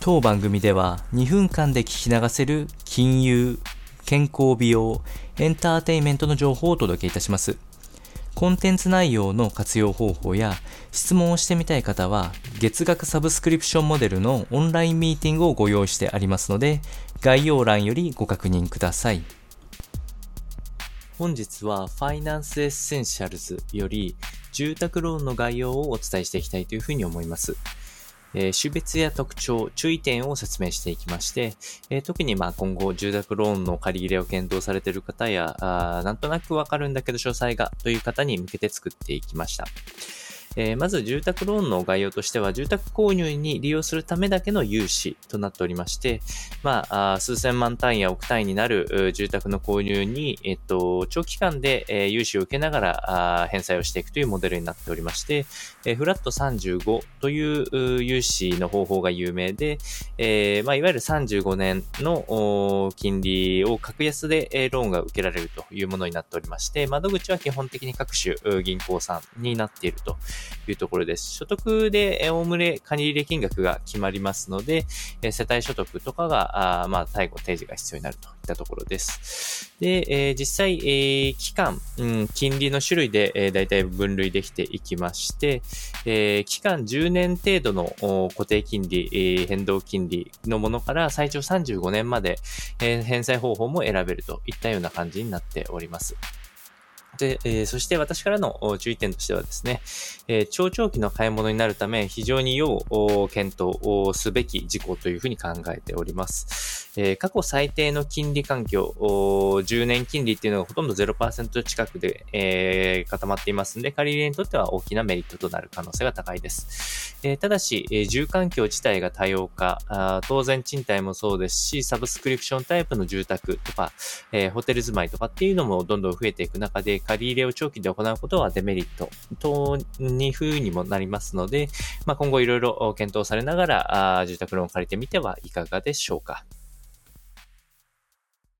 当番組では2分間で聞き流せる金融、健康美容、エンターテインメントの情報をお届けいたします。コンテンツ内容の活用方法や質問をしてみたい方は月額サブスクリプションモデルのオンラインミーティングをご用意してありますので概要欄よりご確認ください。本日は Finance Essentials より住宅ローンの概要をお伝えしていきたいというふうに思います。え、種別や特徴、注意点を説明していきまして、特にまあ今後住宅ローンの借り入れを検討されている方や、なんとなくわかるんだけど詳細がという方に向けて作っていきました。えー、まず住宅ローンの概要としては、住宅購入に利用するためだけの融資となっておりまして、まあ、数千万単位や億単位になる住宅の購入に、えっと、長期間で、えー、融資を受けながら返済をしていくというモデルになっておりまして、えー、フラット35という融資の方法が有名で、えーまあ、いわゆる35年の金利を格安で、ローンが受けられるというものになっておりまして、窓口は基本的に各種銀行さんになっていると。いうところです。所得で、おおむね借入れ金額が決まりますので、え世帯所得とかが、あまあ、最後提示が必要になるといったところです。で、え、実際、え、期間、うん、金利の種類で、えー、大体分類できていきまして、え、期間10年程度の固定金利、え、変動金利のものから最長35年まで、え、返済方法も選べるといったような感じになっております。で、えー、そして私からの注意点としてはですね、えー、長長期の買い物になるため非常に要検討すべき事項というふうに考えております。えー、過去最低の金利環境、10年金利っていうのがほとんど0%近くで、えー、固まっていますので、借り入れにとっては大きなメリットとなる可能性が高いです。え、ただし、え、住環境自体が多様化あ、当然賃貸もそうですし、サブスクリプションタイプの住宅とか、え、ホテル住まいとかっていうのもどんどん増えていく中で、借り入れを長期で行うことはデメリット等に風にもなりますので、まあ、今後いろいろ検討されながら、あ住宅ローンを借りてみてはいかがでしょうか。